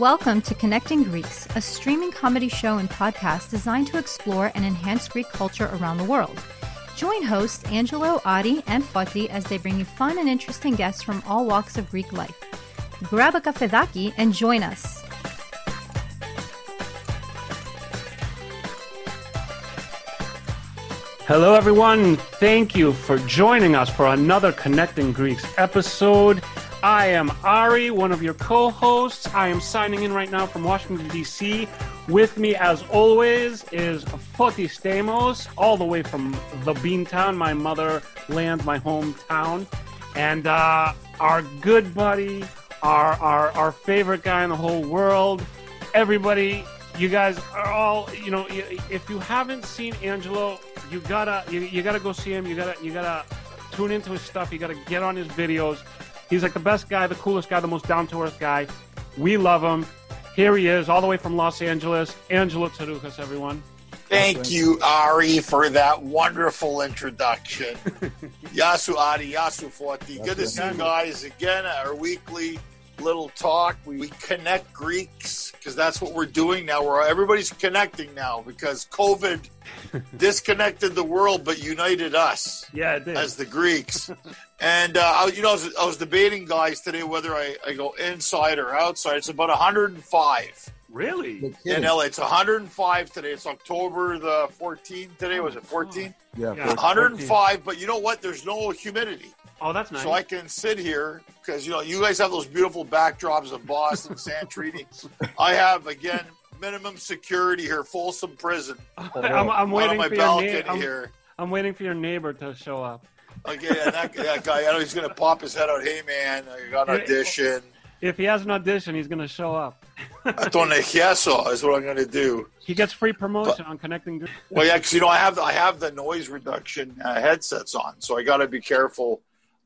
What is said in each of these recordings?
Welcome to Connecting Greeks, a streaming comedy show and podcast designed to explore and enhance Greek culture around the world. Join hosts Angelo, Ari, and Foti as they bring you fun and interesting guests from all walks of Greek life. Grab a kafedaki and join us. Hello, everyone. Thank you for joining us for another Connecting Greeks episode. I am Ari, one of your co hosts. I am signing in right now from Washington, D.C. With me, as always, is Foti Stamos, all the way from the Beantown, my motherland, my hometown. And uh, our good buddy, our, our, our favorite guy in the whole world. Everybody, you guys are all, you know, if you haven't seen Angelo, you gotta, you, you gotta go see him. You gotta, you gotta tune into his stuff. You gotta get on his videos. He's like the best guy, the coolest guy, the most down to earth guy. We love him. Here he is, all the way from Los Angeles. Angelo Tsarouchas, everyone. Thank you, Ari, for that wonderful introduction. Yasu Ari, Yasu Foti. Good to see you guys again at our weekly little talk. We, we connect Greeks because that's what we're doing now. We're everybody's connecting now because COVID disconnected the world but united us. Yeah, it did. as the Greeks. and uh, I, you know, I was, I was debating guys today whether I, I go inside or outside. It's about 105 really? in LA. It's 105 today. It's October the 14th today. Was it 14? Yeah, Yeah. 105. But you know what? There's no humidity. Oh, that's nice. So I can sit here because you know you guys have those beautiful backdrops of Boston, San Treaty. I have again minimum security here, Folsom Prison. I'm, I'm waiting my for your balcony neighbor. I'm, here. I'm waiting for your neighbor to show up. Okay, and that, that guy, I know he's gonna pop his head out. Hey man, I got an audition. If he has an audition, he's gonna show up. Atone queso is what I'm gonna do. He gets free promotion on Connecting Well, yeah, because you know I have I have the noise reduction uh, headsets on, so I got to be careful.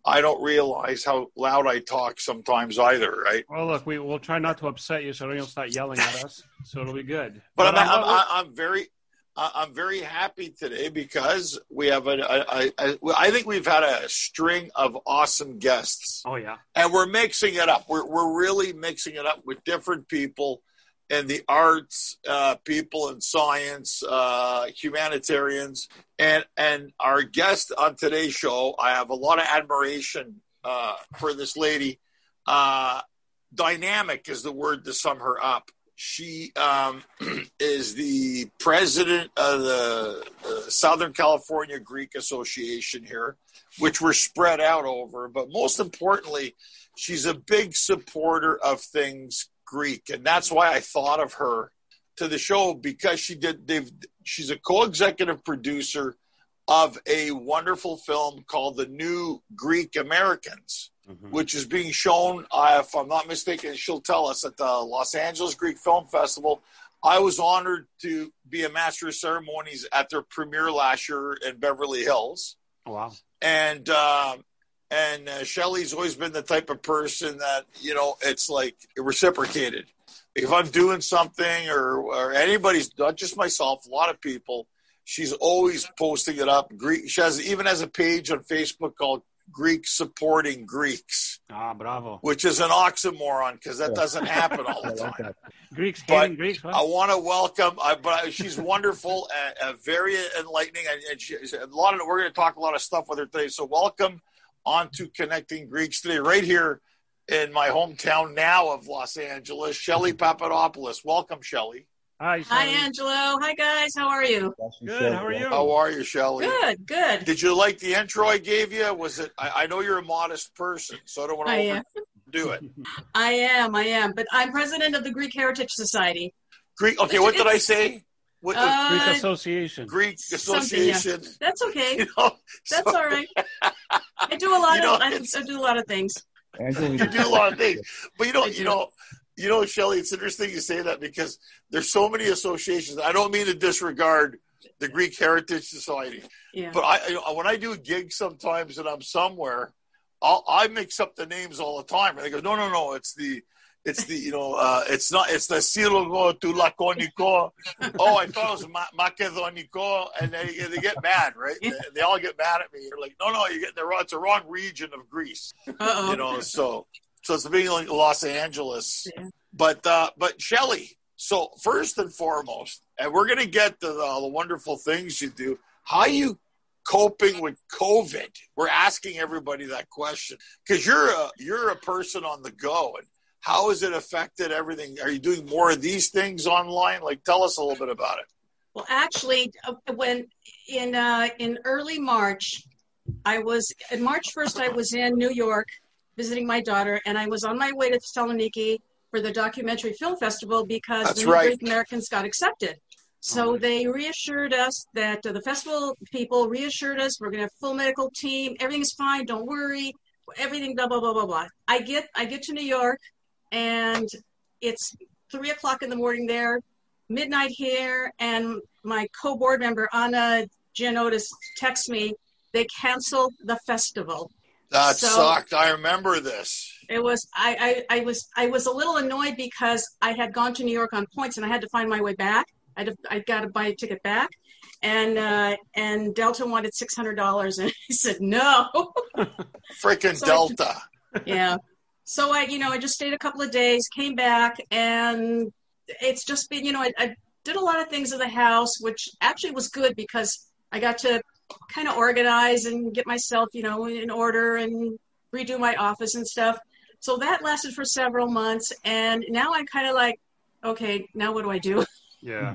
I don't realize how loud I talk sometimes either, right? Well, look, we will try not to upset you, so you'll start yelling at us. So it'll be good. But I'm, uh, I'm, I'm, I'm very I'm very happy today because we have a, a, a, a I think we've had a string of awesome guests. oh yeah, and we're mixing it up. We're we're really mixing it up with different people in the arts, uh, people and science, uh, humanitarians, and and our guest on today's show. I have a lot of admiration uh, for this lady. Uh, dynamic is the word to sum her up. She um, is the president of the, the Southern California Greek Association here, which we're spread out over. But most importantly, she's a big supporter of things Greek, and that's why I thought of her to the show because she did. They've she's a co-executive producer of a wonderful film called The New Greek Americans, which is being shown. Uh, if I'm not mistaken, she'll tell us at the Los Angeles Greek Film Festival. I was honored to be a master of ceremonies at their premiere last year in Beverly Hills wow. and um, and uh, Shelley's always been the type of person that you know it's like reciprocated. If I'm doing something or or anybody's not just myself, a lot of people, she's always posting it up. Greek. She has even has a page on Facebook called Greek supporting Greeks, Ah, bravo. which is an oxymoron because that Yeah. doesn't happen all the time. Greeks hating Greeks. What? I want to welcome, I, but I, she's wonderful, and, and very enlightening, and, and she, a lot of we're going to talk a lot of stuff with her today. So welcome onto connecting Greeks today, right here in my hometown now of Los Angeles. Shelley Papadopoulos, welcome, Shelley. Hi, Hi, Angelo. Hi, guys. How are you? Good. How are you? How are you, Shelley? Good, good. Did you like the intro I gave you? Was it? I, I know you're a modest person, so I don't want to am. overdo it. I am. I am. But I'm president of the Greek Heritage Society. Greek. Okay, what did I say? What, Uh, Greek Association. Greek something, yeah. Association. That's okay. You know, That's so- all right. I do a lot You know, of. I, I do a lot of things. You do a lot of things. But you know, you know, you know, Shelly. it's interesting you say that because there's so many associations. I don't mean to disregard the Greek Heritage Society, Yeah. but I you know, when I do gigs sometimes and I'm somewhere, I'll, I mix up the names all the time, and they go, no, no, no, it's the It's the you know uh, it's not it's the Sylogo to Lakoniko. Oh, I thought it was Ma- Makedoniko, and they they get mad, right? They, they all get mad at me. They're like, no, no, you get the wrong. It's the wrong region of Greece, Uh-oh. you know. So so it's being like Los Angeles. Yeah. But uh, but Shelley, so first and foremost, and we're going to get to the, the wonderful things you do. How are you coping with COVID? We're asking everybody that question because you're a you're a person on the go, and how has it affected everything? Are you doing more of these things online? Like, tell us a little bit about it. Well, actually, uh, when in uh, in early March, I was in March first. I was in New York visiting my daughter, and I was on my way to Thessaloniki for the documentary film festival because That's the New right. Greek Americans got accepted. So they reassured us that uh, the festival people reassured us we're going to have full medical team, everything's fine, don't worry, everything blah blah blah blah blah. I get I get to New York, and it's three o'clock in the morning there, midnight here, and my co-board member Anna Gianotis texts me they canceled the festival. That So- sucked. I remember this. It was I, I I was I was a little annoyed because I had gone to New York on points and I had to find my way back. I had to, I got to buy a ticket back, and uh, and Delta wanted six hundred dollars, and I said no. Freaking So I- Delta. yeah. So I, you know, I just stayed a couple of days, came back, and it's just been, you know, I, I did a lot of things in the house, which actually was good because I got to kind of organize and get myself, you know, in order and redo my office and stuff. So that lasted for several months, and now I'm kind of like, okay, now what do I do? Yeah.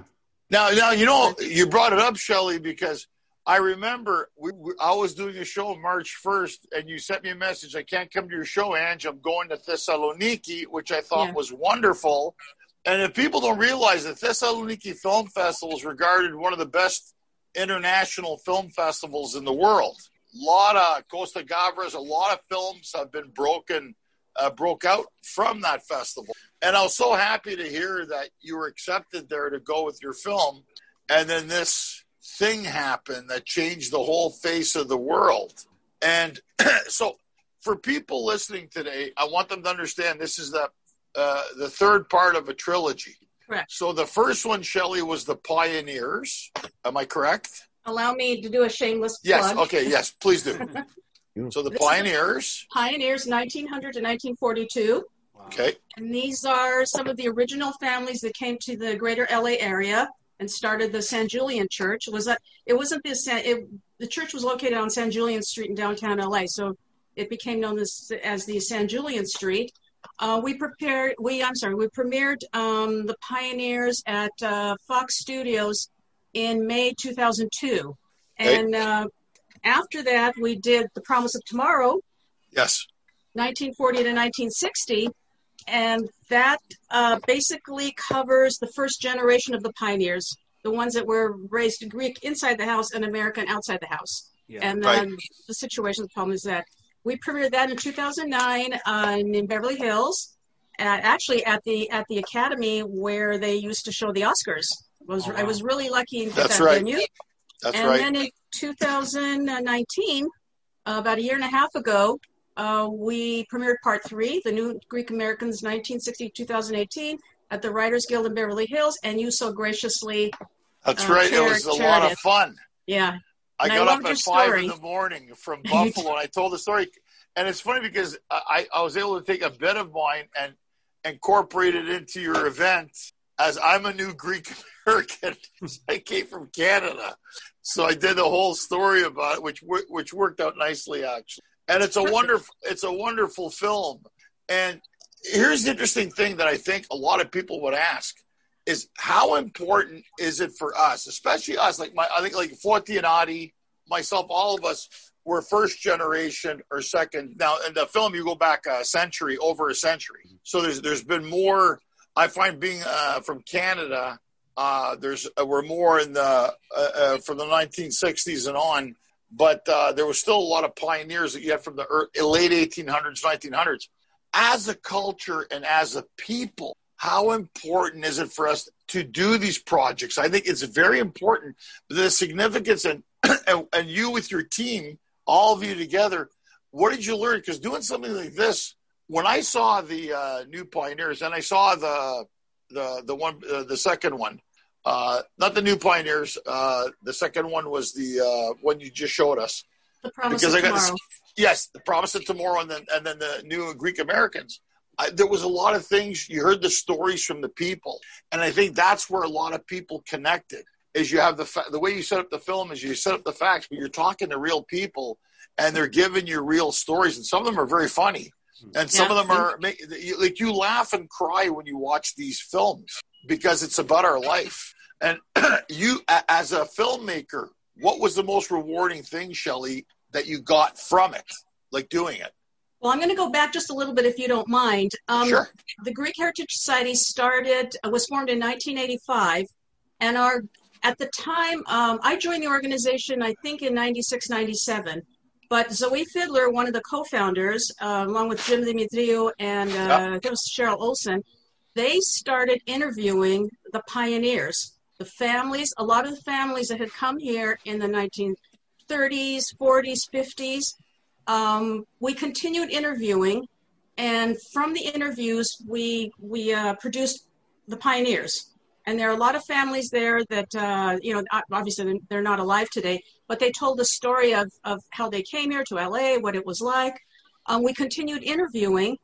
Now, now you know you brought it up, Shelley, because I remember we, we, I was doing a show March first, and you sent me a message. I can't come to your show, Ange. I'm going to Thessaloniki, which I thought Yeah. was wonderful. And if people don't realize that Thessaloniki Film Festival is regarded one of the best international film festivals in the world. A lot of Costa Gavras, a lot of films have been broken, uh, broke out from that festival. And I was so happy to hear that you were accepted there to go with your film. And then this thing happened that changed the whole face of the world. And so, for people listening today, I want them to understand this is the uh, the third part of a trilogy. Correct. So the first one, Shelley, was the Pioneers. Am I correct? Allow me to do a shameless Yes. plug. Okay. Yes. Please do. so the This is- Pioneers. Pioneers, 1900 to 1942. Okay. And these are some of the original families that came to the greater LA area and started the San Julian Church. It was a, it wasn't the San, it, the church was located on San Julian Street in downtown LA, so it became known as, as the San Julian Street. Uh, we prepared, we I'm sorry, we premiered um, the Pioneers at uh, Fox Studios in May 2002, Okay. and uh, after that we did The Promise of Tomorrow, Yes. 1940 to 1960, and that uh, basically covers the first generation of the pioneers, the ones that were raised Greek inside the house and American outside the house. Yeah. And Right. um, the situation, the problem is that we premiered that in 2009 uh, in Beverly Hills, uh, actually at the at the Academy where they used to show the Oscars. Was Oh, I was really lucky to get That's that right. venue. That's and right. then in 2019, uh, about a year and a half ago, uh, we premiered part three, The New Greek Americans 1960 2018, at the Writers Guild in Beverly Hills. And you so graciously, That's uh, right. It was a lot of fun. yeah, I And got loved up at five story. in the morning from Buffalo, and I told the story. And it's funny because I, I was able to take a bit of mine and incorporate it into your event. As I'm a new Greek American, I came from Canada, so I did the whole story about it, which which worked out nicely actually. And it's a wonderful it's a wonderful film. And here's the interesting thing that I think a lot of people would ask is how important is it for us, especially us, like my I think like Ari, myself, all of us were first generation or second. Now in the film you go back a century, over a century. So there's there's been more I find being uh, from Canada, uh, there's uh, we're more in the uh, uh, from the 1960s and on, but uh, there was still a lot of pioneers that you had from the ear late 1800s, 1900s. As a culture and as a people, how important is it for us to do these projects? I think it's very important. The significance and and, and you with your team, all of you together. What did you learn? Because doing something like this, when I saw the uh, new pioneers and I saw the the the one uh, the second one, uh, not the new pioneers. Uh, the second one was the uh, one you just showed us. the promise Because of I got tomorrow. Yes, the promise of tomorrow, and then and then the new Greek Americans. I, there was a lot of things you heard the stories from the people, and I think that's where a lot of people connected. Is you have the fa- the way you set up the film is you set up the facts, but you're talking to real people, and they're giving you real stories, and some of them are very funny, and some Yeah. of them are like you laugh and cry when you watch these films because it's about our life. And you, as a filmmaker, what was the most rewarding thing, Shelley, that you got from it, like doing it? Well, I'm going to go back just a little bit if you don't mind. Um, Sure. The Greek Heritage Society started uh, was formed in 1985, and our at the time um, I joined the organization I think in 96, 97. But Zoe Fiddler, one of the co-founders, uh, along with Jim Dimitriou and uh, I think it was Cheryl Olson, they started interviewing the pioneers, the families, a lot of the families that had come here in the 1930s, 40s, 50s. Um, we continued interviewing, and from the interviews, we we uh, produced the pioneers. And there are a lot of families there that uh, you know, obviously they're not alive today, but they told the story of of how they came here to LA, what it was like. Um, we continued interviewing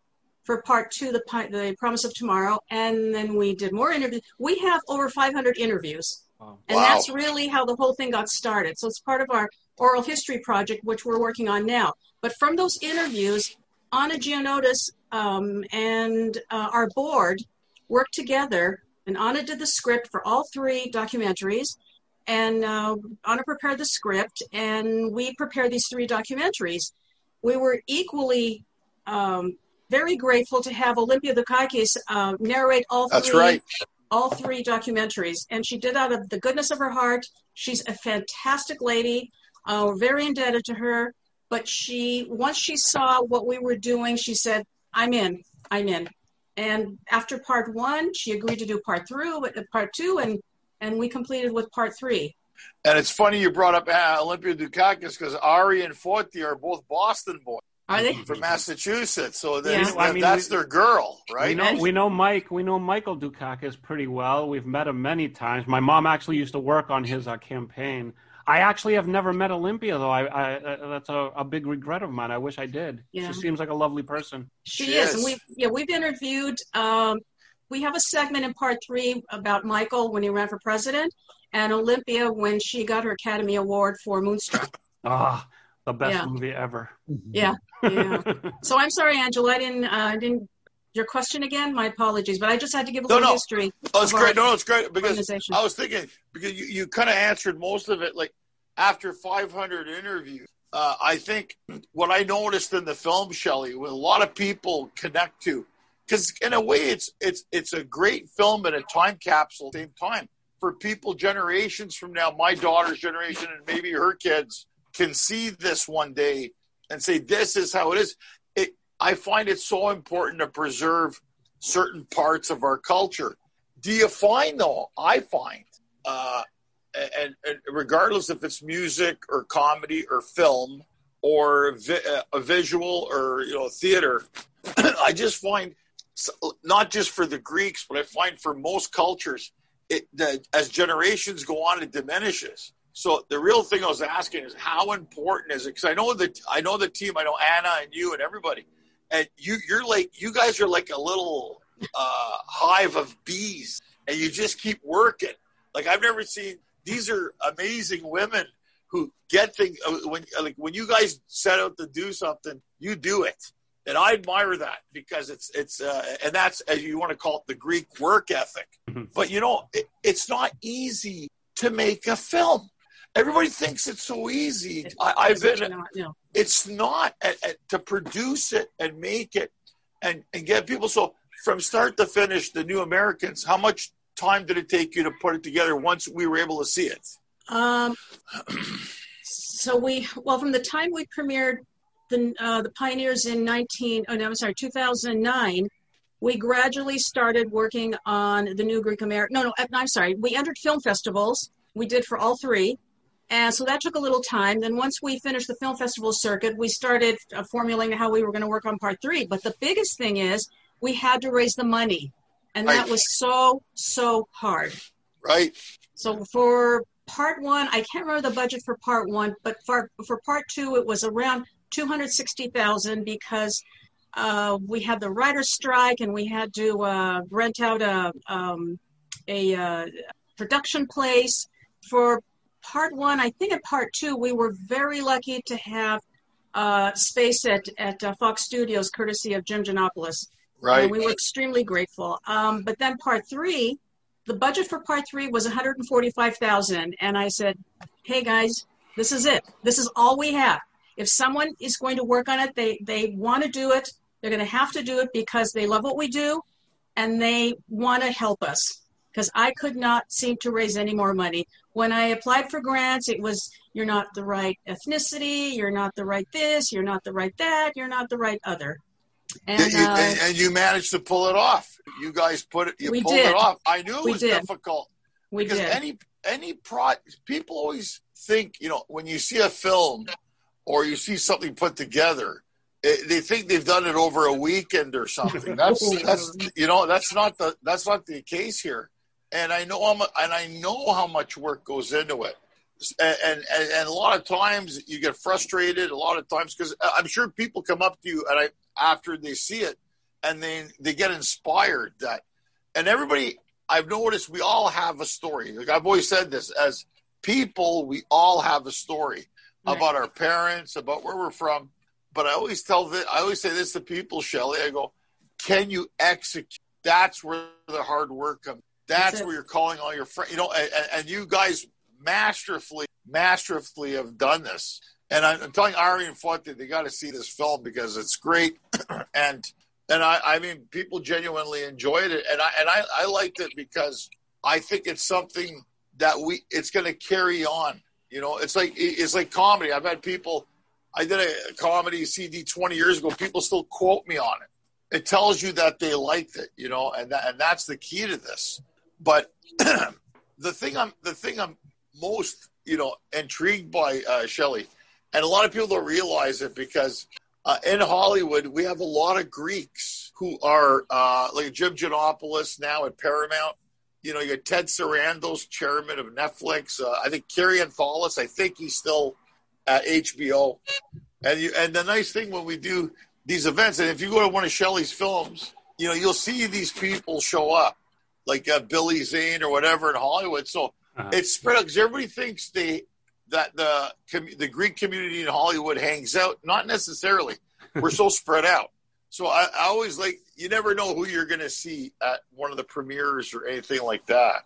for part two, the the Promise of Tomorrow, and then we did more interviews. We have over 500 interviews. And Wow. that's really how the whole thing got started. So it's part of our oral history project, which we're working on now. But from those interviews, Anna Giannotis um, and uh, our board worked together, and Anna did the script for all three documentaries. And uh, Anna prepared the script, and we prepared these three documentaries. We were equally um, very grateful to have Olympia Dukakis uh, narrate all That's three right. all three documentaries, and she did out of the goodness of her heart. She's a fantastic lady. Uh, we're very indebted to her. But she, once she saw what we were doing, she said, "I'm in. I'm in." And after part one, she agreed to do part through, uh, part two, and and we completed with part three. And it's funny you brought up uh, Olympia Dukakis because Ari and Foti are both Boston boys Are they? from Massachusetts, so they, Yeah. I mean, that's we- their girl, We right? know, we know Mike. We know Michael Dukakis pretty well. We've met him many times. My mom actually used to work on his uh, campaign. I actually have never met Olympia though. I, I uh, that's a, a big regret of mine. I wish I did. Yeah. She seems like a lovely person. She, She is. is. And we yeah, we've interviewed um, we have a segment in part three about Michael when he ran for president and Olympia when she got her Academy Award for Moonstruck. Ah, the best Yeah. movie ever. Yeah. Yeah. so I'm sorry, Angela, I didn't uh, I didn't your question again? My apologies, but I just had to give a No, little no. history. Oh, it's great. our No, it's great because. I was thinking because you, you kind of answered most of it. Like after 500 interviews, uh, I think what I noticed in the film, Shelley, what a lot of people connect to, because in a way, it's it's it's a great film and a time capsule at the same time for people generations from now. My daughter's generation and maybe her kids can see this one day and say, "This is how it is." It I find it so important to preserve certain parts of our culture. Do you find though? I find, uh, and, and regardless if it's music or comedy or film or vi- uh, a visual or you know theater, I just find not just for the Greeks, but I find for most cultures, it the, as generations go on, it diminishes. So the real thing I was asking is how important is it? Because I know that I know the team, I know Anna and you and everybody, and you you're like you guys are like a little uh, hive of bees, and you just keep working. Like I've never seen. These are amazing women who get things uh, when like when you guys set out to do something, you do it, and I admire that because it's it's uh, and that's as you want to call it the Greek work ethic. Mhm. But you know, it, it's not easy to make a film. Everybody thinks it's so easy. I, I've been you know, no. it's not and, and to produce it and make it and, and get people so from start to finish the new americans how much time did it take you to put it together once we were able to see it Um, so we well from the time we premiered the uh, the pioneers in 19 oh no I'm sorry 2009 we gradually started working on the new Greek American no no I'm sorry we entered film festivals we did for all three and so that took a little time then once we finished the film festival circuit we started uh, formulating how we were going to work on part three but the biggest thing is we had to raise the money and that Right. was so so hard right so for part one, I can't remember the budget for part one, but for for part two, it was around two hundred sixty thousand because uh, we had the writer's strike and we had to uh, rent out a, um, a uh, production place. For part one, I think in part two, we were very lucky to have uh, space at, at uh, Fox Studios, courtesy of Jim Gianopulos. Right. And we were extremely grateful. Um, but then part three, the budget for part three was 145,000, and I said, "Hey guys, this is it. This is all we have. If someone is going to work on it, they they want to do it. They're going to have to do it because they love what we do, and they want to help us. Because I could not seem to raise any more money. When I applied for grants, it was you're not the right ethnicity, you're not the right this, you're not the right that, you're not the right other. And, you, uh, and, and you managed to pull it off. You guys put it. You pulled did. it off. I knew it We was did. difficult we because did. any any pro people always think you know when you see a film or you see something put together eh, they think they've done it over a weekend or something that's that's you know that's not the that's not the case here and i know I'm, and i know how much work goes into it and, and and a lot of times you get frustrated a lot of times because uh, i'm sure people come up to you and i after they see it and then they get inspired that and everybody I've noticed we all have a story. Like I've always said this as people, we all have a story Right. about our parents, about where we're from. But I always tell this, I always say this to people, Shelley. I go, can you execute? That's where the hard work comes. That's, That's where you're calling all your friends. You know, and, and you guys masterfully, masterfully have done this. And I'm, I'm telling Ari and Foti they got to see this film because it's great. and and I, I mean, people genuinely enjoyed it, and I and I, I liked it because I think it's something that we it's going to carry on. You know, it's like it's like comedy. I've had people. I did a comedy CD 20 years ago. People still quote me on it. It tells you that they liked it. You know, and that, and that's the key to this. But the thing I'm the thing I'm most you know intrigued by uh, Shelley, and a lot of people don't realize it because uh, in Hollywood, we have a lot of Greeks who are uh, like Jim Gianopulos now at Paramount. You know, you got Ted Sarandos, chairman of Netflix. Uh, I think Kary Antholis, I think he's still at HBO. And you, and the nice thing when we do these events, and if you go to one of Shelley's films, you know, you'll see these people show up, like uh, Billy Zane or whatever in Hollywood. So Uh-huh. it's spread out because everybody thinks they that the com- the Greek community in Hollywood hangs out. Not necessarily. We're so spread out. So I, I always like you never know who you're going to see at one of the premieres or anything like that.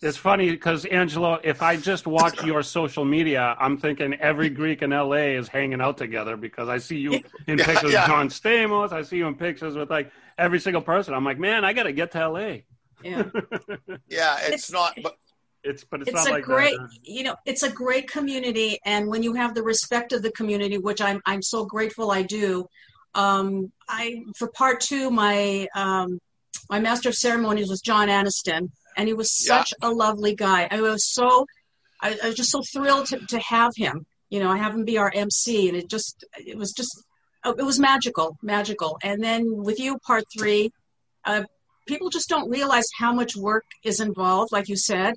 It's funny because Angelo, if I just watch your social media, I'm thinking every Greek in LA is hanging out together because I see you in Yeah, pictures yeah. with John Stamos. I see you in pictures with like every single person. I'm like, man, I got to get to LA. Yeah. Yeah, it's, It's- not. But It's but it's, it's not a like great that. you know it's a great community and when you have the respect of the community which i'm i'm so grateful i do um i for part two my um my master of ceremonies was john aniston and he was Yeah. such a lovely guy i was so I, I was just so thrilled to, to have him you know i have him be our mc and it just it was just it was magical magical and then with you part three uh, people just don't realize how much work is involved like you said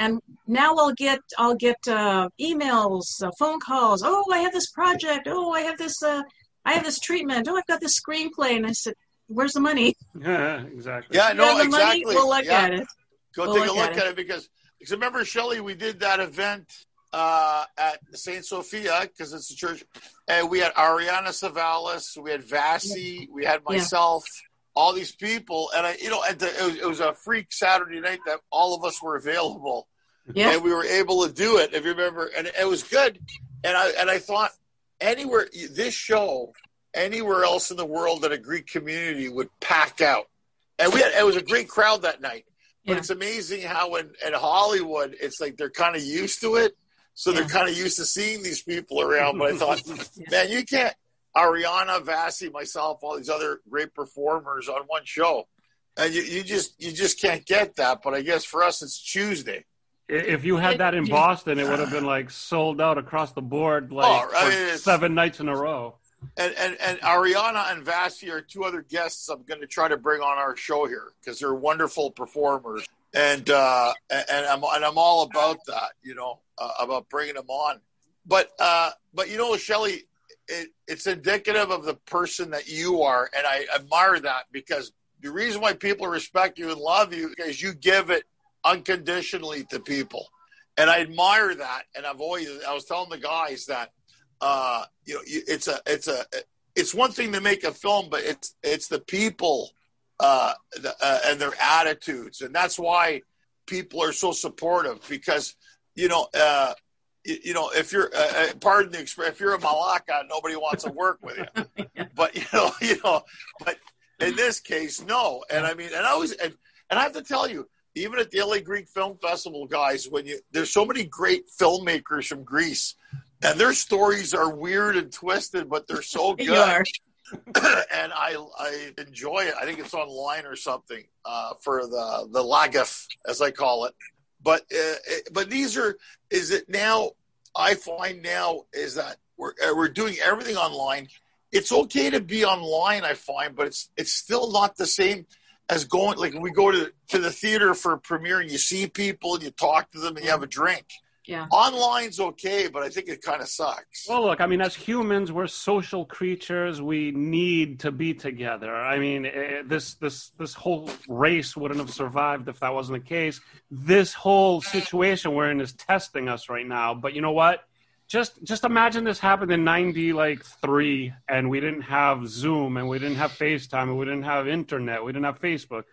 and now I'll get I'll get uh, emails, uh, phone calls. Oh, I have this project. Oh, I have this uh, I have this treatment. Oh, I've got this screenplay. And I said, "Where's the money? Yeah, exactly. yeah, no, the exactly. money? We'll look yeah. at it." Go We'll take a look look at at it. it, because because remember Shelley, we did that event uh, at Saint Sophia because it's a church, and we had Ariana Savalas, we had Vasi, we had Yeah. All these people, and I, you know, the, it, was, it was a freak Saturday night that all of us were available, Yeah, and we were able to do it. If you remember, and it was good, and I and I thought anywhere this show anywhere else in the world that a Greek community would pack out, and we had it was a great crowd that night. But Yeah. it's amazing how in, in Hollywood, it's like they're kind of used to it. So they're kind of used to seeing these people around. But I thought, man, you can't, Ariana, Vasi, myself, all these other great performers on one show. And you, you just you just can't get that. But I guess for us, it's Tuesday. If you had that in Boston, it would have been like sold out across the board, like Oh, I for mean, seven nights in a row. And, and, and Ariana and Vasi are two other guests I'm going to try to bring on our show here because they're wonderful performers. And, uh, and, and I'm, and I'm all about that, you know, uh, about bringing them on. But, uh, but you know, Shelley, it, it's indicative of the person that you are, and I admire that because the reason why people respect you and love you is you give it unconditionally to people, and I admire that. And I've always I was telling the guys that uh, you know it's a it's a it's one thing to make a film, but it's it's the people uh, the, uh, and their attitudes, and that's why people are so supportive because you know. Uh, you, you know, if you're, uh, uh pardon the expression, if you're a Malacca, nobody wants to work with you. But you know, you know, but in this case, no. And I mean, and I was, and, and I have to tell you, even at the LA Greek Film Festival, guys, when you there's so many great filmmakers from Greece, and their stories are weird and twisted, but they're so good. and I I enjoy it. I think it's online or something uh, for the the Lagaf, as I call it. But uh, but these are is it now? I find now is that we're uh, we're doing everything online. It's okay to be online, I find, but it's it's still not the same as going like we go to to the theater for a premiere and you see people and you talk to them and you have a drink. Yeah. Online's okay, but I think it kind of sucks. Well, look, I mean, as humans, we're social creatures. We need to be together. I mean, eh, this this this whole race wouldn't have survived if that wasn't the case. This whole situation we're in is testing us right now. But you know what? Just just imagine this happened in ninety like three, and we didn't have Zoom, and we didn't have FaceTime, and we didn't have internet, we didn't have Facebook.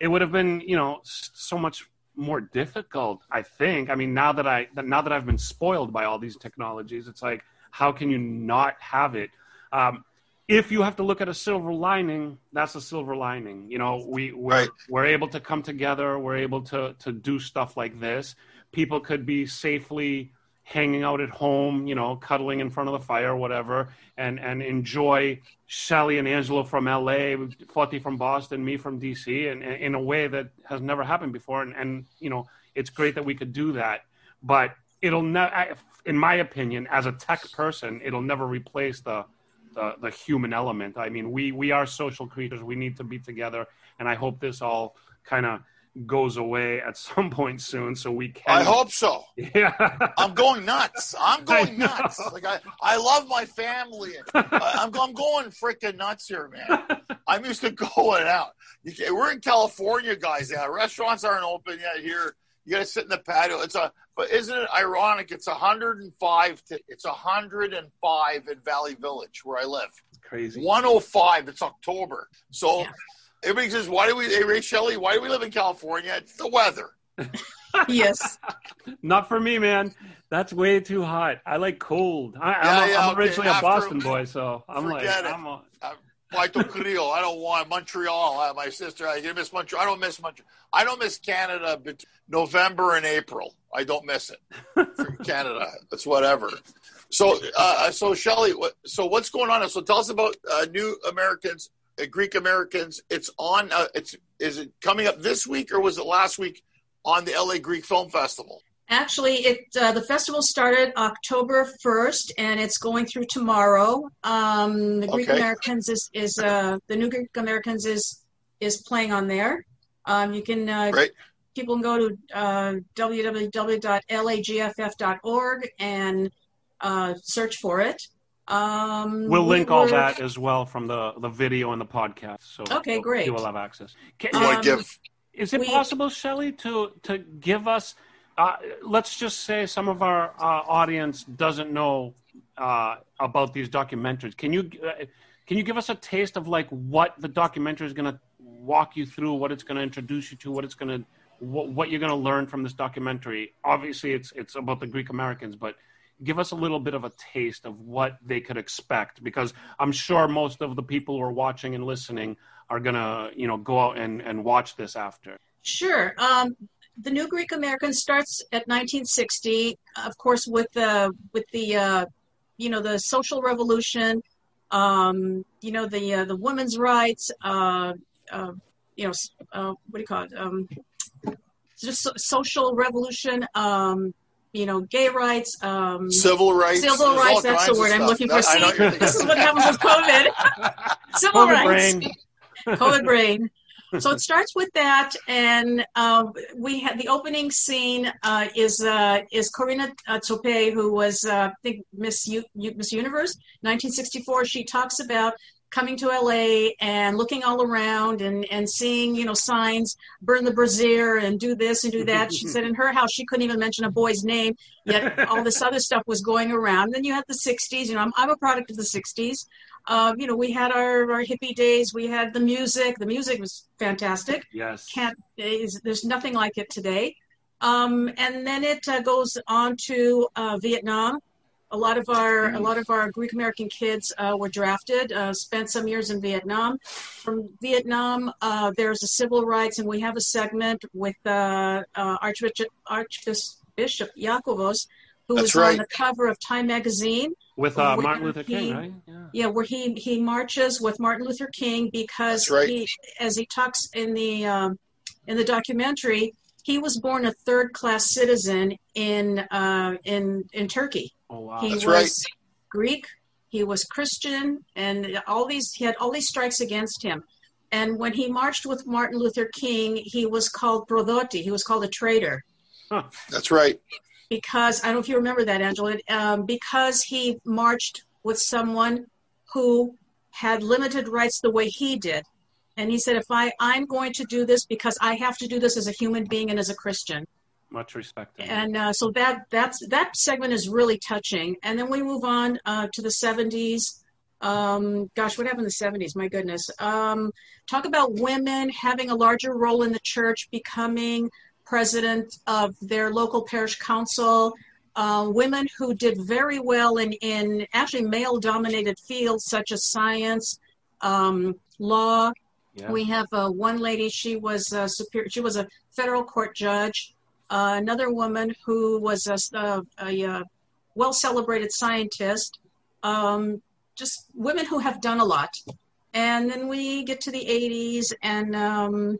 It would have been, you know, so much more difficult i think. I mean now that i now that i've been spoiled by all these technologies it's like how can you not have it? Um, if you have to look at a silver lining that's a silver lining. You know we we're, right. we're able to come together we're able to to do stuff like this. People could be safely hanging out at home, you know, cuddling in front of the fire whatever, and and enjoy Sally and Angelo from L.A., Foti from Boston, me from D.C., and, and, in a way that has never happened before. And, and you know, it's great that we could do that, but it'll never, in my opinion, as a tech person, it'll never replace the, the the human element. I mean, we we are social creatures. We need to be together, and I hope this all kind of goes away at some point soon, so we can. I hope so. Yeah, I'm going nuts. I'm going nuts. Like I, I love my family. I'm, I'm going freaking nuts here, man. I'm used to going out. We're in California, guys. Now restaurants aren't open yet here. You got to sit in the patio. It's a, but isn't it ironic? It's 105. To, it's 105 in Valley Village where I live. Crazy. 105. It's October. So. Yeah Everybody says, "Why do we?" Hey, Ray Shelley, why do we live in California? It's the weather. yes. Not for me, man. That's way too hot. I like cold. I, am yeah, yeah, originally okay. a Boston boy, so I'm like, it. I'm a, uh, Puerto Creole. I don't want Montreal. I, my sister, I miss Montreal. I don't miss Montreal. I don't miss Canada. But November and April, I don't miss it from Canada. It's whatever. So, uh, so Shelley, so what's going on? So, tell us about uh, New Americans uh, Greek Americans. It's on. Uh, it's is it coming up this week or was it last week on the LA Greek Film Festival? Actually, it uh, the festival started October first, and it's going through tomorrow. Um, the Greek okay. Americans is is uh, the New Greek Americans is is playing on there. Um, you can uh, people can go to uh, www.lagff.org and uh, search for it. Um, we'll link we all that as well from the, the video and the podcast. So okay, great. You will have access. Can, um, give, is it we, possible, Shelley, to to give us? Uh, let's just say some of our uh, audience doesn't know uh, about these documentaries. Can you uh, can you give us a taste of like what the documentary is going to walk you through, what it's going to introduce you to, what it's going to what, what you're going to learn from this documentary? Obviously, it's it's about the Greek Americans, but give us a little bit of a taste of what they could expect because i'm sure most of the people who are watching and listening are going to you know go out and, and watch this after. Sure. Um, the new greek american starts at 1960 of course with the with the uh, you know the social revolution um, you know the uh, the women's rights uh, uh you know uh, what do you call it? Um, just so, social revolution um, you know, gay rights, um, civil rights, civil There's rights. That's the word I'm looking for. See, this is what happens with COVID. civil COVID rights, brain. COVID brain. so it starts with that, and uh, we had the opening scene uh, is uh, is Corinna uh, Tsopei, who was uh, I think Miss U- Miss Universe, 1964. She talks about coming to LA and looking all around and, and seeing, you know, signs, burn the brazier and do this and do that. She said in her house she couldn't even mention a boy's name, yet all this other stuff was going around. Then you had the 60s, you know, I'm, I'm a product of the 60s. Um, you know, we had our, our hippie days, we had the music. The music was fantastic. Yes. Can't, is, there's nothing like it today. Um, and then it uh, goes on to uh, Vietnam a lot of our a lot of our Greek American kids uh, were drafted, uh, spent some years in Vietnam. From Vietnam, uh, there's a civil rights, and we have a segment with uh, uh, Archbishop, Archbishop Iakovos, who That's was right. on the cover of Time magazine. With uh, Martin Luther he- King, right? Yeah. Yeah, where he he marches with Martin Luther King because right. he, as he talks in the um, in the documentary, he was born a third class citizen in uh, in in Turkey. Oh wow. He That's was right. Greek. He was Christian, and all these he had all these strikes against him. And when he marched with Martin Luther King, he was called prodoti. He was called a traitor That's right. because I don't know if you remember that, Angela. Um, because he marched with someone who had limited rights the way he did, and he said, "If I I'm going to do this because I have to do this as a human being and as a Christian." Much respect. and uh, so that that's that segment is really touching. And then we move on uh, to the 70s um, gosh what happened in the 70s my goodness. Um, talk about women having a larger role in the church becoming president of their local parish council. Uh, women who did very well in, in actually male dominated fields such as science um, law. Yeah. we have uh, one lady she was a superior she was a federal court judge uh, another woman who was a, a, a, well celebrated scientist, um, just women who have done a lot. And then we get to the 80s, and um,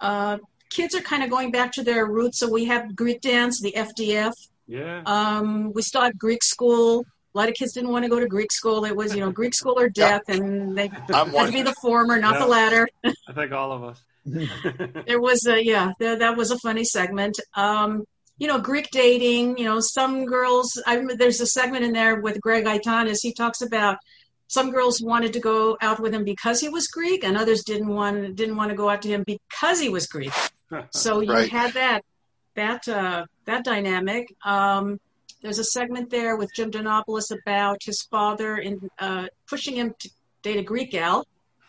uh, kids are kind of going back to their roots. So we have Greek dance, the FDF. yeah. Um, we still have Greek school. A lot of kids didn't want to go to Greek school. It was, you know, Greek school or death, and they I'm had one. to be the former, not the latter I think all of us. there was a yeah there, that was a funny segment um you know greek dating you know some girls i remember there's a segment in there with greg Aitanis. he talks about some girls wanted to go out with him because he was greek and others didn't want didn't want to go out to him because he was greek so you Right. had that that uh that dynamic um there's a segment there with jim Gianopulos about his father in uh pushing him to date a greek gal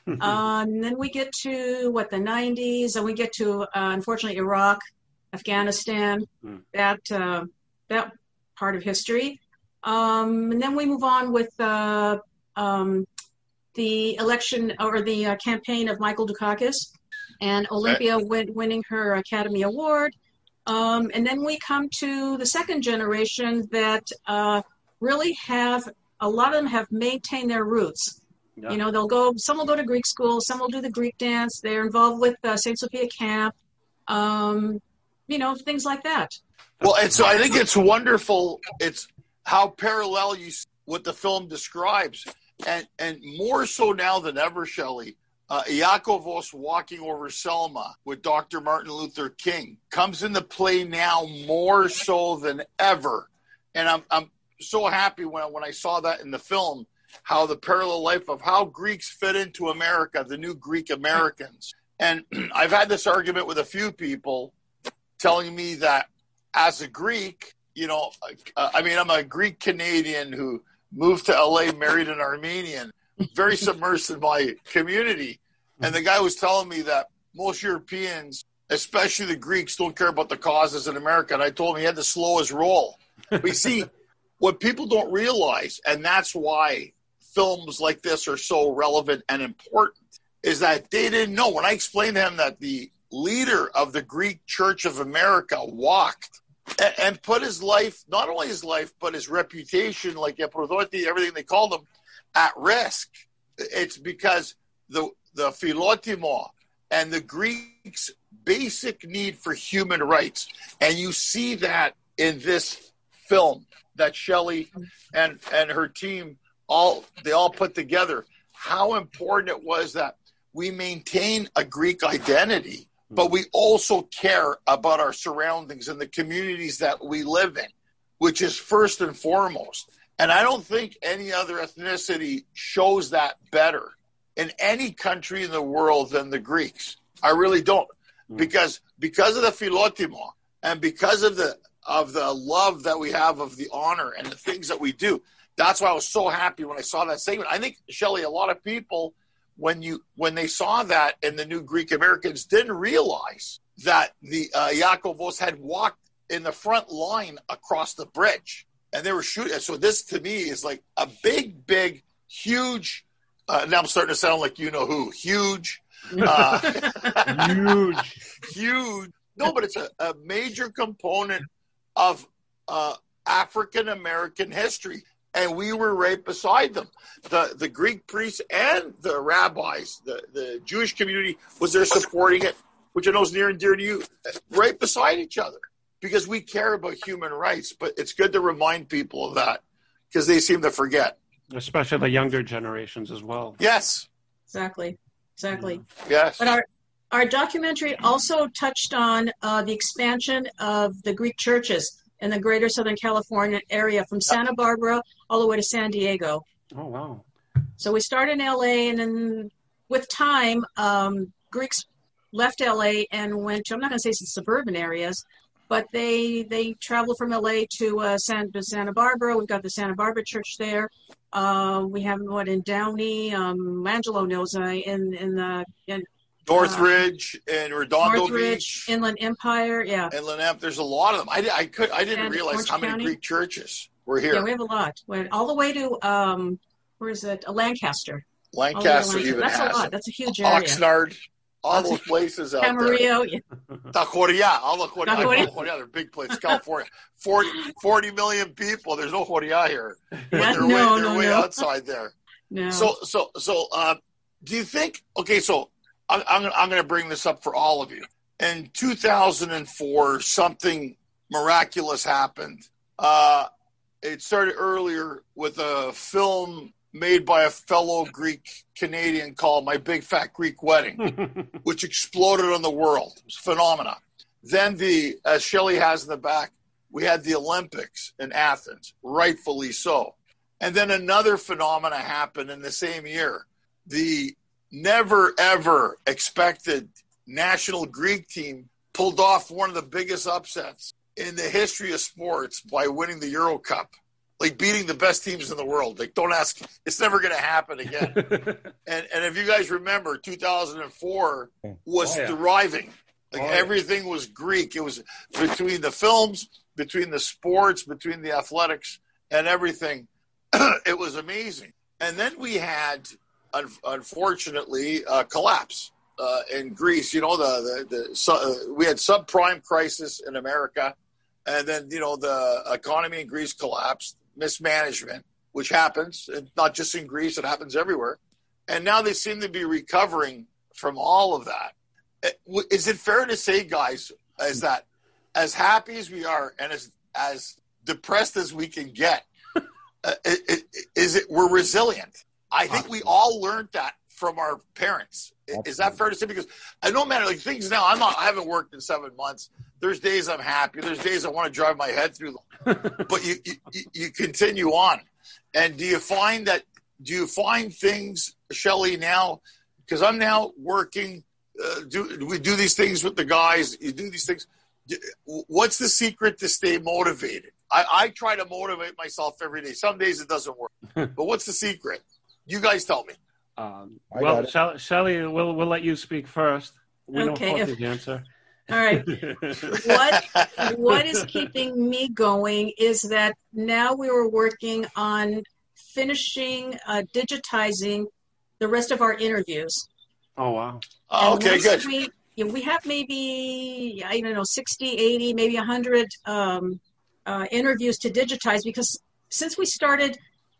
uh, and then we get to what the 90s, and we get to uh, unfortunately Iraq, Afghanistan, Hmm. that uh, that part of history. Um, and then we move on with uh, um, the election or the uh, campaign of Michael Dukakis and Olympia win- winning her Academy Award. Um, and then we come to the second generation that uh, really have a lot of them have maintained their roots. Yeah. You know, they'll go. Some will go to Greek school. Some will do the Greek dance. They're involved with uh, Saint Sophia Camp. Um, you know, things like that. Well, and so I think it's wonderful. It's how parallel you what the film describes, and and more so now than ever, Shelley. Uh, Iakovos walking over Selma with Dr. Martin Luther King comes into play now more so than ever, and I'm I'm so happy when I, when I saw that in the film, how the parallel life of how Greeks fit into America, the new Greek Americans, and I've had this argument with a few people, telling me that as a Greek, you know, uh, I mean, I'm a Greek Canadian who moved to LA, married an Armenian, very submersed in my community. And the guy was telling me that most Europeans, especially the Greeks, don't care about the causes in America. And I told him he had to slow his roll. But you see, what people don't realize, and that's why films like this are so relevant and important, is that they didn't know. When I explained to him that the leader of the Greek Church of America walked and put his life, not only his life, but his reputation, like Eprodoti, everything they called him, at risk. It's because the the philotimo and the Greeks' basic need for human rights, and you see that in this film that Shelley and and her team all they all put together. How important it was that we maintain a Greek identity, but we also care about our surroundings and the communities that we live in, which is first and foremost. And I don't think any other ethnicity shows that better in any country in the world than the Greeks. I really don't. Mm. Because because of the philotimo and because of the of the love that we have of the honor and the things that we do. That's why I was so happy when I saw that segment. I think Shelley, a lot of people when you when they saw that and the new Greek Americans didn't realize that the uh, Iakovos had walked in the front line across the bridge and they were shooting. So this to me is like a big, big, huge. Uh, now I'm starting to sound like you know who. Huge, uh, Huge. huge. No, but it's a, a major component of uh, African American history, and we were right beside them. the The Greek priests and the rabbis, the the Jewish community was there supporting it, which I know is near and dear to you, right beside each other because we care about human rights. But it's good to remind people of that because they seem to forget. Especially the younger generations as well. Yes, Exactly. Exactly. yes. But our our documentary also touched on uh, the expansion of the Greek churches in the greater Southern California area from Santa Barbara all the way to San Diego. Oh wow. So we started in LA, and then with time, um, Greeks left LA and went to, I'm not going to say some suburban areas, but they they traveled from LA to uh, San, Santa Barbara. We've got the Santa Barbara church there. Uh, we have what in Downey. Um, Angelo knows uh, in in the in Northridge and Redondo Northridge, Beach. Inland Empire. Yeah, and Lenape, there's a lot of them. I, I could I didn't And realize Orange how many County. Greek churches were here. yeah, we have a lot. Went all the way to um, where is it? Uh, Lancaster. All the way to Lancaster even That's a lot. them. That's a huge area. Oxnard, all those places out there. Camarillo. Yeah. Taqueria, all the Joria, I Taqueria. they're big places. California, 40, 40 million people. There's no Joria here. But Yeah, they're no, way, they're no, way no. outside there. No. So, so, so, uh, do you think? Okay, so I'm, I'm, I'm going to bring this up for all of you. In 2004, something miraculous happened. Uh, it started earlier with a film made by a fellow Greek Canadian called My Big Fat Greek Wedding, which exploded on the world. It was a phenomena. Then the, as Shelley has in the back, we had the Olympics in Athens, rightfully so. And then another phenomena happened in the same year. The never ever expected national Greek team pulled off one of the biggest upsets in the history of sports by winning the Euro Cup, like beating the best teams in the world. Like, don't ask, it's never going to happen again. and and if you guys remember, 2004 was Oh, yeah. thriving. Like Oh, yeah. everything was Greek. It was between the films, between the sports, between the athletics, and everything. it was amazing. And then we had, un- unfortunately, a collapse uh, in Greece. You know, the the, the su- uh, we had subprime crisis in America, and then you know the economy in Greece collapsed, mismanagement, which happens, not just in Greece, it happens everywhere. And now they seem to be recovering from all of that. Uh, w- Is it fair to say, guys, is that as happy as we are and as as depressed as we can get, uh, it we're resilient? I think we all learned that from our parents. I- Is that fair to say? Because I no matter like things now, I'm not. I haven't worked in seven months. There's days I'm happy. There's days I want to drive my head through them. but you, you you continue on. And do you find that? Do you find things, Shelley, now? Because I'm now working. Uh, do we do these things with the guys? You do these things. What's the secret to stay motivated? I, I try to motivate myself every day. Some days it doesn't work, but what's the secret? You guys tell me. Um, well, Shelly, Shelley, we'll we'll let you speak first. We Okay, know if- Courtney's answer. All right. What what is keeping me going is that now we were working on finishing uh, digitizing the rest of our interviews. oh wow. Oh, okay, good. We, you know, we have maybe, I don't know, 60, 80, maybe 100 um, uh, interviews to digitize because since we started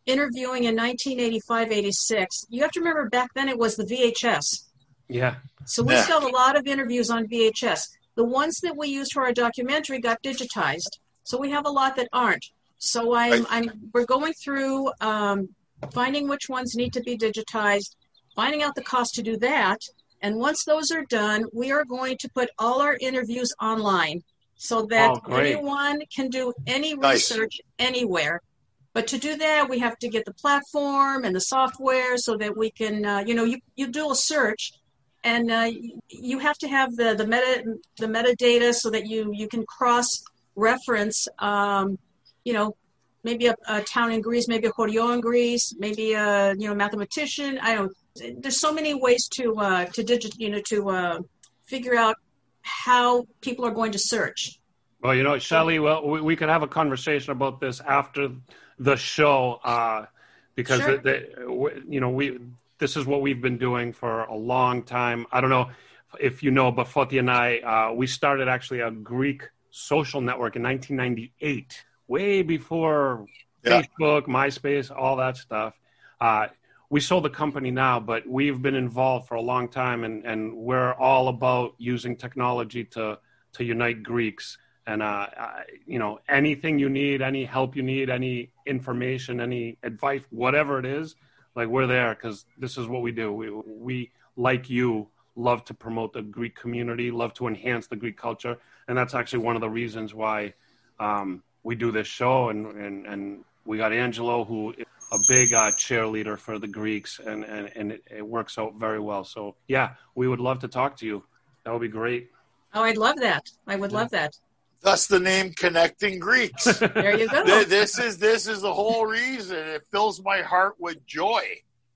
interviewing in 1985, 86, you have to remember back then it was the VHS. Yeah. So we Yeah. still have a lot of interviews on VHS. The ones that we used for our documentary got digitized. So we have a lot that aren't. So I'm, Right. I'm we're going through um, finding which ones need to be digitized finding out the cost to do that. And once those are done, we are going to put all our interviews online so that Oh, anyone can do any Nice. research anywhere. But to do that, we have to get the platform and the software so that we can, uh, you know, you, you do a search and uh, you have to have the, the meta the metadata so that you, you can cross reference, um, you know, maybe a, a town in Greece, maybe a Horion in Greece, maybe a you know mathematician. I don't. There's so many ways to uh, to digit, you know, to uh, figure out how people are going to search. Well, you know, Shelley, well, we, we could have a conversation about this after the show uh, because, Sure. the, the, you know, we this is what we've been doing for a long time. I don't know if you know, but Foti and I, uh, we started actually a Greek social network in 1998, way before Yeah. Facebook, MySpace, all that stuff. Uh, we sold the company now, but we've been involved for a long time, and, and we're all about using technology to to unite Greeks. And uh, I, you know, anything you need, any help you need, any information, any advice, whatever it is, like we're there because this is what we do. We we like you love to promote the Greek community, love to enhance the Greek culture, and that's actually one of the reasons why um, we do this show. And and and we got Angelo who is a big uh, cheerleader for the Greeks, and and and it, it works out very well. So yeah, we would love to talk to you. That would be great. Oh, I'd love that. I would love that. Thus the name Connecting Greeks. There you go. This is this is the whole reason. It fills my heart with joy.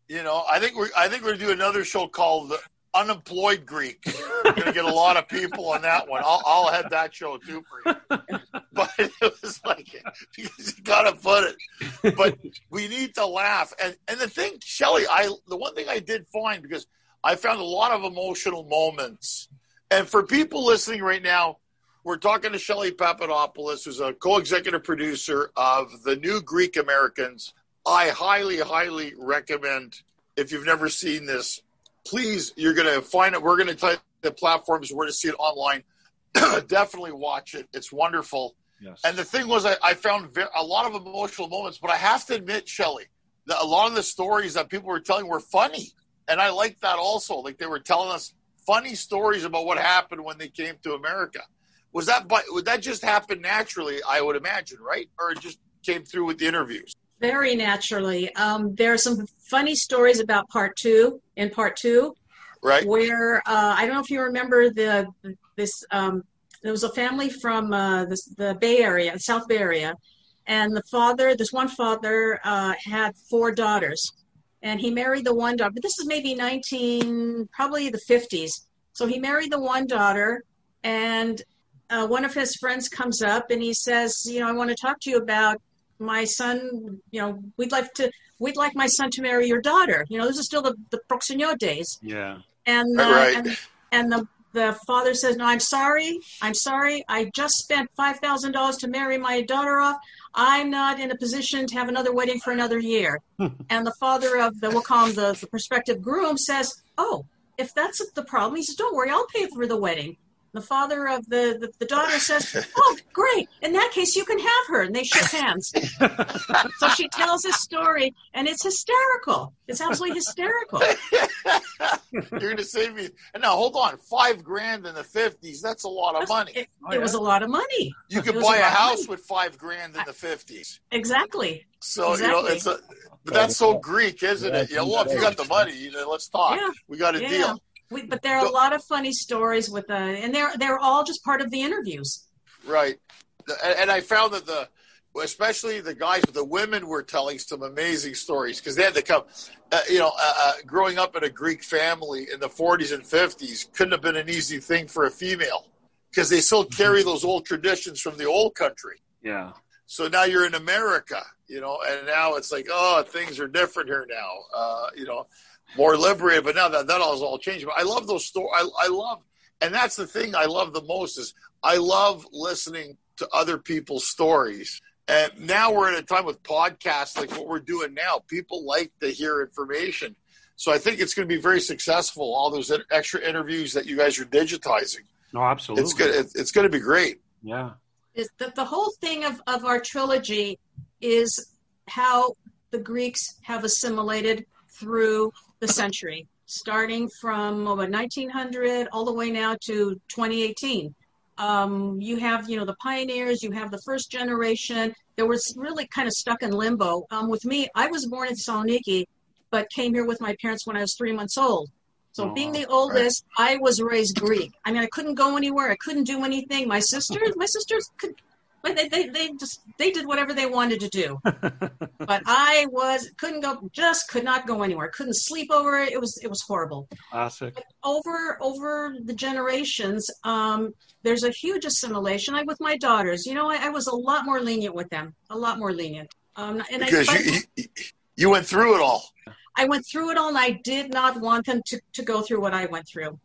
You know, I think we're I think we're gonna do another show called the Unemployed Greek. We're gonna get a lot of people on that one. I'll I'll head that show too for you. But it was like because you gotta put it. But we need to laugh. And and the thing, Shelley, I the one thing I did find because I found a lot of emotional moments. And for people listening right now, we're talking to Shelley Papadopoulos, who's a co-executive producer of the new Greek Americans. I highly, highly recommend if you've never seen this, please, you're going to find it. We're going to tell you the platforms where to see it online. Definitely watch it. It's wonderful. Yes. And the thing was, I, I found ve- a lot of emotional moments, but I have to admit, Shelley, that a lot of the stories that people were telling were funny. And I liked that also. Like they were telling us funny stories about what happened when they came to America. Was that, by, would that just happen naturally, I would imagine, right? Or it just came through with the interviews? Very naturally. Um, there are some funny stories about part two. In part two, Right? where uh, I don't know if you remember the this um, there was a family from uh, this, the Bay Area, South Bay Area, and the father, this one father, uh, had four daughters, and he married the one daughter. But this is maybe nineteen, probably the fifties. So he married the one daughter, and uh, one of his friends comes up and he says, you know, I want to talk to you about my son. You know, we'd like to. We'd like my son to marry your daughter. You know, this is still the, the Proxenio days. yeah. And, uh, Right. and and the the father says, "No, I'm sorry. I'm sorry. I just spent five thousand dollars to marry my daughter off. I'm not in a position to have another wedding for another year." and the father of the we'll call him the, the prospective groom says, "Oh, if that's the problem," he says, "Don't worry, I'll pay for the wedding." The father of the, the, the daughter says, Oh, great. In that case, you can have her. And they shake hands. so she tells this story, and it's hysterical. It's absolutely hysterical. You're going to save me. And now, hold on. Five grand in the 50s, that's a lot of money. It, Oh, it was a lot of money. You could buy a a house with five grand in the 50s. Exactly. So you know, Exactly. it's a, but that's so Greek, isn't it? Yeah, well, if you got the money, you know, let's talk. Yeah. We got a Yeah. deal, We, but there are a lot of funny stories with the, and they're they're all just part of the interviews. right? And, and I found that the, especially the guys, the women were telling some amazing stories because they had to come. Uh, you know, uh, uh, growing up in a Greek family in the 40s and 50s couldn't have been an easy thing for a female because they still carry those old traditions from the old country. Yeah. So now you're in America, you know, and now it's like, oh, things are different here now, uh, you know, more liberated. But now that that all's all changed. But I love those stories. I, I love, and that's the thing I love the most is I love listening to other people's stories. And now we're at a time with podcasts like what we're doing now. People like to hear information. So I think it's going to be very successful. All those extra interviews that you guys are digitizing, No, absolutely. it's good. It's, it's going to be great. Yeah. Is the, the whole thing of, of our trilogy is how the Greeks have assimilated through the century. starting from about 1900 all the way now to 2018. Um, you have, you know, the pioneers, you have the first generation. that was really kind of stuck in limbo. Um, with me, I was born in Saloniki, but came here with my parents when I was three months old. So Oh, being the oldest, I was raised Greek. I mean, I couldn't go anywhere. I couldn't do anything. My sisters, my sisters could, but they, they, they just, they did whatever they wanted to do. but I was, couldn't go, just could not go anywhere. Couldn't sleep over it. It was, it was horrible. Classic. Over, over the generations, um, there's a huge assimilation. I, with my daughters, you know, I, I was a lot more lenient with them, a lot more lenient. Um, and Because I, you, you, you went through it all. I went through it all and I did not want them to, to go through what I went through.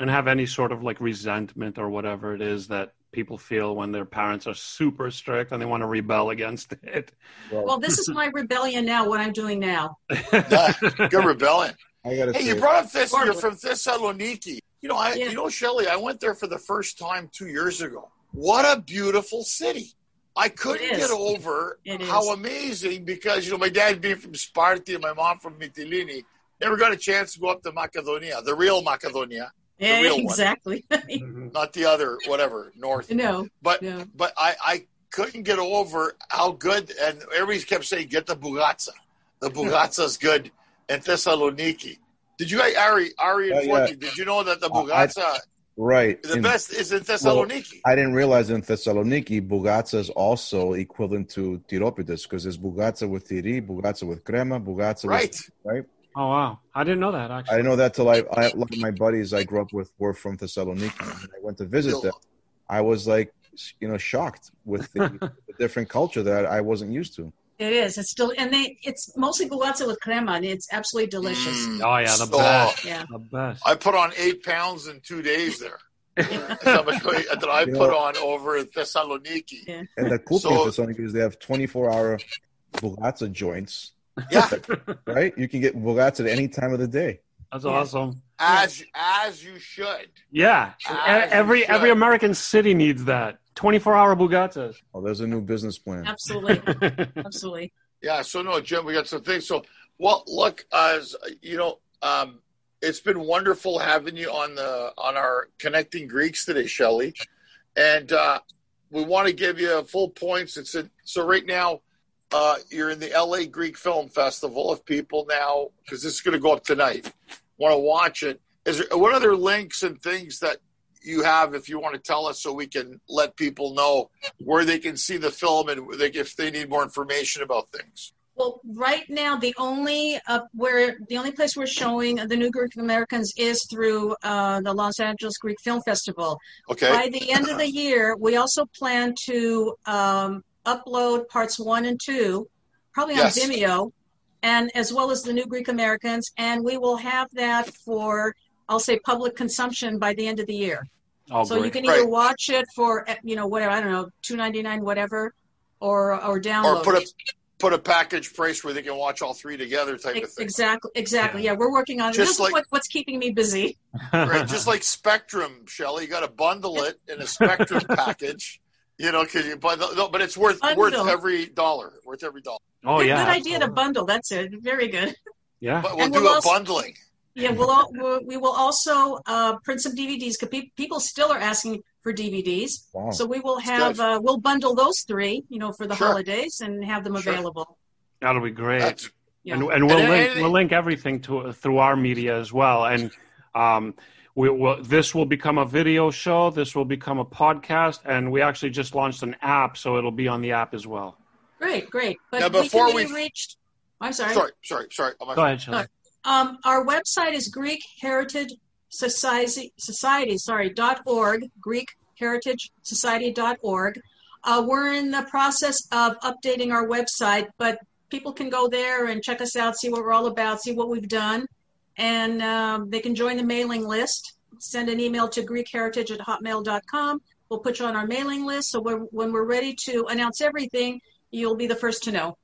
And have any sort of like resentment or whatever it is that people feel when their parents are super strict and they want to rebel against it. Well, this is my rebellion now, what I'm doing now. Good rebellion. I gotta Hey, say, you brought up this. You're from Thessaloniki. You know, I Yeah. you know Shelley. I went there for the first time two years ago. What a beautiful city! I couldn't get over It is. how amazing because you know my dad being from Sparta and my mom from Mytilene. Never got a chance to go up to Macedonia, the real Macedonia, Yeah, real one. exactly. not the other whatever north. no, But no. but I, I couldn't get over how good and everybody kept saying get the bugatsa. The bugatsa's good in Thessaloniki. Did you guys Ari Ari and Yeah, yeah. Did you know that the Uh, I- bugatsa right. the in- best is in Thessaloniki? I didn't realize in Thessaloniki, Bugatsa is also equivalent to Tiropites because there's Bugatsa with tiri, Bugatsa with crema, Bugatsa right. with right. Oh wow, I didn't know that I didn't know that till I, I a lot of my buddies I grew up with were from Thessaloniki. And I went to visit them. I was like, you know, shocked with the, the different culture that I wasn't used to. It is. It's still, and they, it's mostly bugatsa with crema, and it's absolutely delicious. Mm. Oh yeah, the So, best. Yeah. The best. I put on eight pounds in two days there. That's how much weight that I You put know- on over in Thessaloniki. Yeah. And the cool thing So- with Thessaloniki is they have 24 hour Bugatsa joints, Yeah, right? You can get Bugatsa at any time of the day. That's Yeah. awesome. as as you should. Yeah, As every you every. American city needs that. Twenty-four hour Bugattas. Oh, there's a new business plan. Absolutely. Absolutely. Yeah, so no, Jim, we got some things. So, well, look, as you know, um, it's been wonderful having you on the on our connecting Greeks today, Shelley, and uh, we want to give you full points. It's a, so right now. Uh, you're in the LA Greek Film Festival. If people now, because this is going to go up tonight, want to watch it, is there what other links and things that you have if you want to tell us so we can let people know where they can see the film and they, if they need more information about things? Well, right now, the only uh, where the only place we're showing the new Greek Americans is through uh, the Los Angeles Greek Film Festival. Okay. By the end of the year, we also plan to um, upload parts one and two, probably on Yes. Vimeo, and as well as the new Greek Americans, and we will have that for I'll say public consumption by the end of the year. Oh, so you can either Right. watch it for you know whatever I don't know two ninety nine whatever, or or download. Or put a put a package price where they can watch all three together, type of thing. Exactly, exactly. Yeah, we're working on it. Just This like- is what, what's keeping me busy. Right, just like Spectrum, Shelley, you got to bundle it in a Spectrum package. You know, because you bundle, no, but it's worth Bundle. worth every dollar. Worth every dollar. oh good, yeah. good idea to bundle. That's it. Very good. Yeah. But we'll And do we'll a also- bundling. Yeah, we'll, al- we'll we will also uh, print some DVDs because pe- people still are asking for DVDs. Wow. So we will have uh, we'll bundle those three, you know, for the Sure. holidays and have them Sure. available. That'll be great. That's Yeah. and, and we'll And- link and- we'll link everything to through our media as well. And um, we will this will become a video show. This will become a podcast, and we actually just launched an app, so it'll be on the app as well. Great, great. But Now, before we- reached. I'm sorry. sorry, sorry, sorry. Oh, my Go ahead, Shelley. Um, our website is Greek Heritage Society, Society sorry, dot org, Greek Heritage Society dot org. Uh, we're in the process of updating our website, but people can go there and check us out, see what we're all about, see what we've done, and um, they can join the mailing list. Send an email to greekheritage at hotmail.com. We'll put you on our mailing list, so we're, when we're ready to announce everything, you'll be the first to know.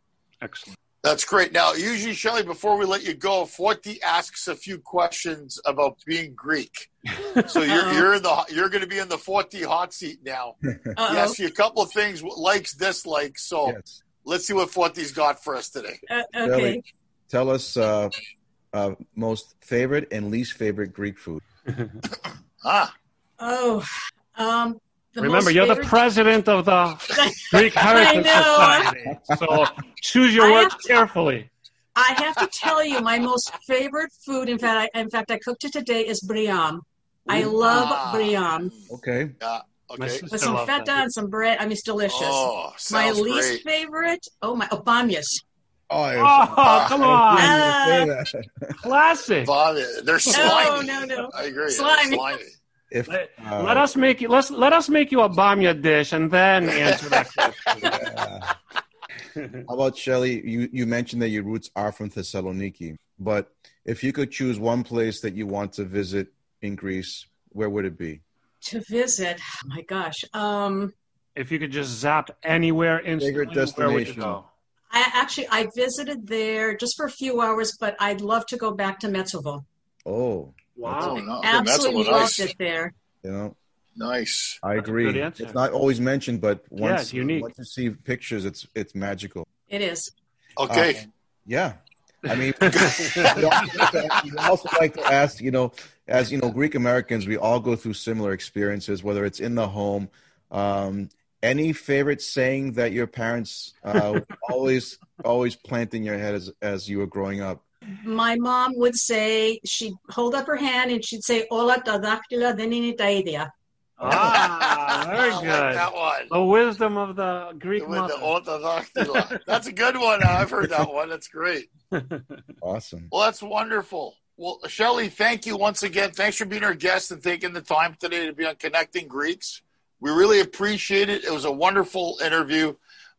Excellent. That's great. Now, usually, Shelley, before we let you go, Foti asks a few questions about being Greek. So you're Uh-oh. you're in the you're going to be in the Foti hot seat now. Uh-oh. He asks you a couple of things, likes, dislikes. So Yes. let's see what Foti's got for us today. Uh, okay. Shelley, tell us uh, uh, most favorite and least favorite Greek food? Ah, Oh, um, the Remember, you're the president of the Greek Heritage know. Society, so choose your I words to- carefully. I have to tell you, my most favorite food. In fact, I, in fact, I cooked it today. Is briam. I love Ah. briam Okay. yeah, okay. with some feta that. and some bread. I mean, it's delicious. Oh, my least great. favorite. Oh my, oh, bamyas. Oh, I Oh, come on, Ah. classic. Bob, they're slimy. no, no. I agree. Slimy. Slimy. If Let, uh, let us make you let's let us make you a bamya dish and then answer that question. uh, how about Shelly? You you mentioned that your roots are from Thessaloniki, but if you could choose one place that you want to visit in Greece, where would it be? To visit. Oh my gosh. Um, if you could just zap anywhere instantly, Favorite where would you destination. go? I actually I visited there just for a few hours, but I'd love to go back to Metsovo. Oh, Wow. No. Absolutely Metsovo, loved nice. it there. you know, Nice. I agree. It's not always mentioned, but once it's unique. once you see pictures, it's it's magical. It is. Okay. Yeah, I mean, we also, like to, we also like to ask, you know, as you know, Greek Americans, we all go through similar experiences, whether it's in the home. Um, any favorite saying that your parents uh, always always plant in your head as as you were growing up? My mom would say she'd hold up her hand and she'd say "Ola tadaktila denini taidea." Ah, very I like good. that one. The wisdom of the Greek the mother. orthodoxy. That's a good one. I've heard that one. That's great. Awesome. Well, that's wonderful. Well, Shelley, thank you once again. Thanks for being our guest and taking the time today to be on Connecting Greeks. We really appreciate it. It was a wonderful interview.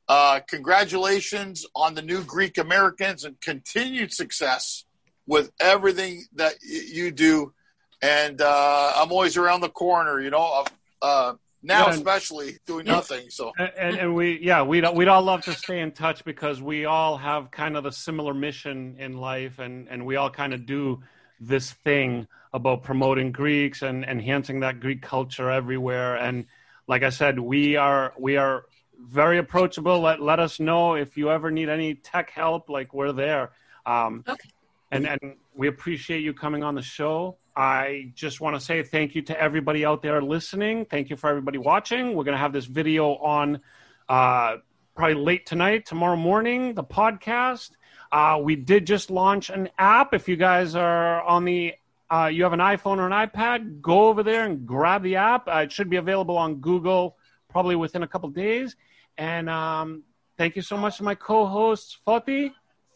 Uh, congratulations on the new Greek Americans and continued success with everything that y- you do. And uh, I'm always around the corner, you know, uh, now Yeah. especially doing nothing. So and, and, we yeah we'd we'd all love to stay in touch because we all have kind of the similar mission in life and and we all kind of do this thing about promoting Greeks and enhancing that Greek culture everywhere and like I said we are we are very approachable let let us know if you ever need any tech help like we're there um Okay. and and we appreciate you coming on the show. I just want to say thank you to everybody out there listening. Thank you for everybody watching. We're going to have this video on uh, probably late tonight, tomorrow morning, the podcast. Uh, we did just launch an app. If you guys are on the, uh, you have an iPhone or an iPad, go over there and grab the app. Uh, it should be available on Google probably within a couple days. And um, thank you so much to my co-hosts, Foti.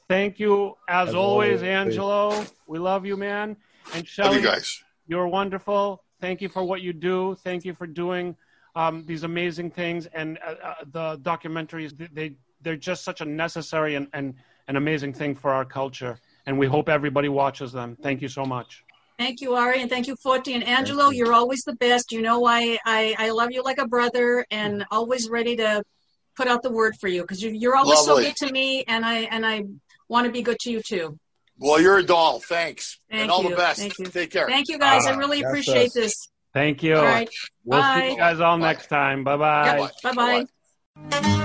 Thank you as, As always, always. Angelo. We love you, man. And Shelly, you guys. you're wonderful. Thank you for what you do. Thank you for doing um, these amazing things. And uh, uh, the documentaries, they they're just such a necessary and, and an amazing thing for our culture. And we hope everybody watches them. Thank you so much. Thank you, Ari, and thank you, Foti and Angelo. You're always the best. You know I I, I love you like a brother, and always ready to put out the word for you because you, you're always Lovely. so good to me, and I and I want to be good to you too. Well, you're a doll. Thanks. Thank and all you. the best. Thank you. Take care. Thank you, guys. I Ah, really appreciate us. this. Thank you. All right. We'll see you guys all Bye. next time. Bye bye. Bye bye. Bye-bye.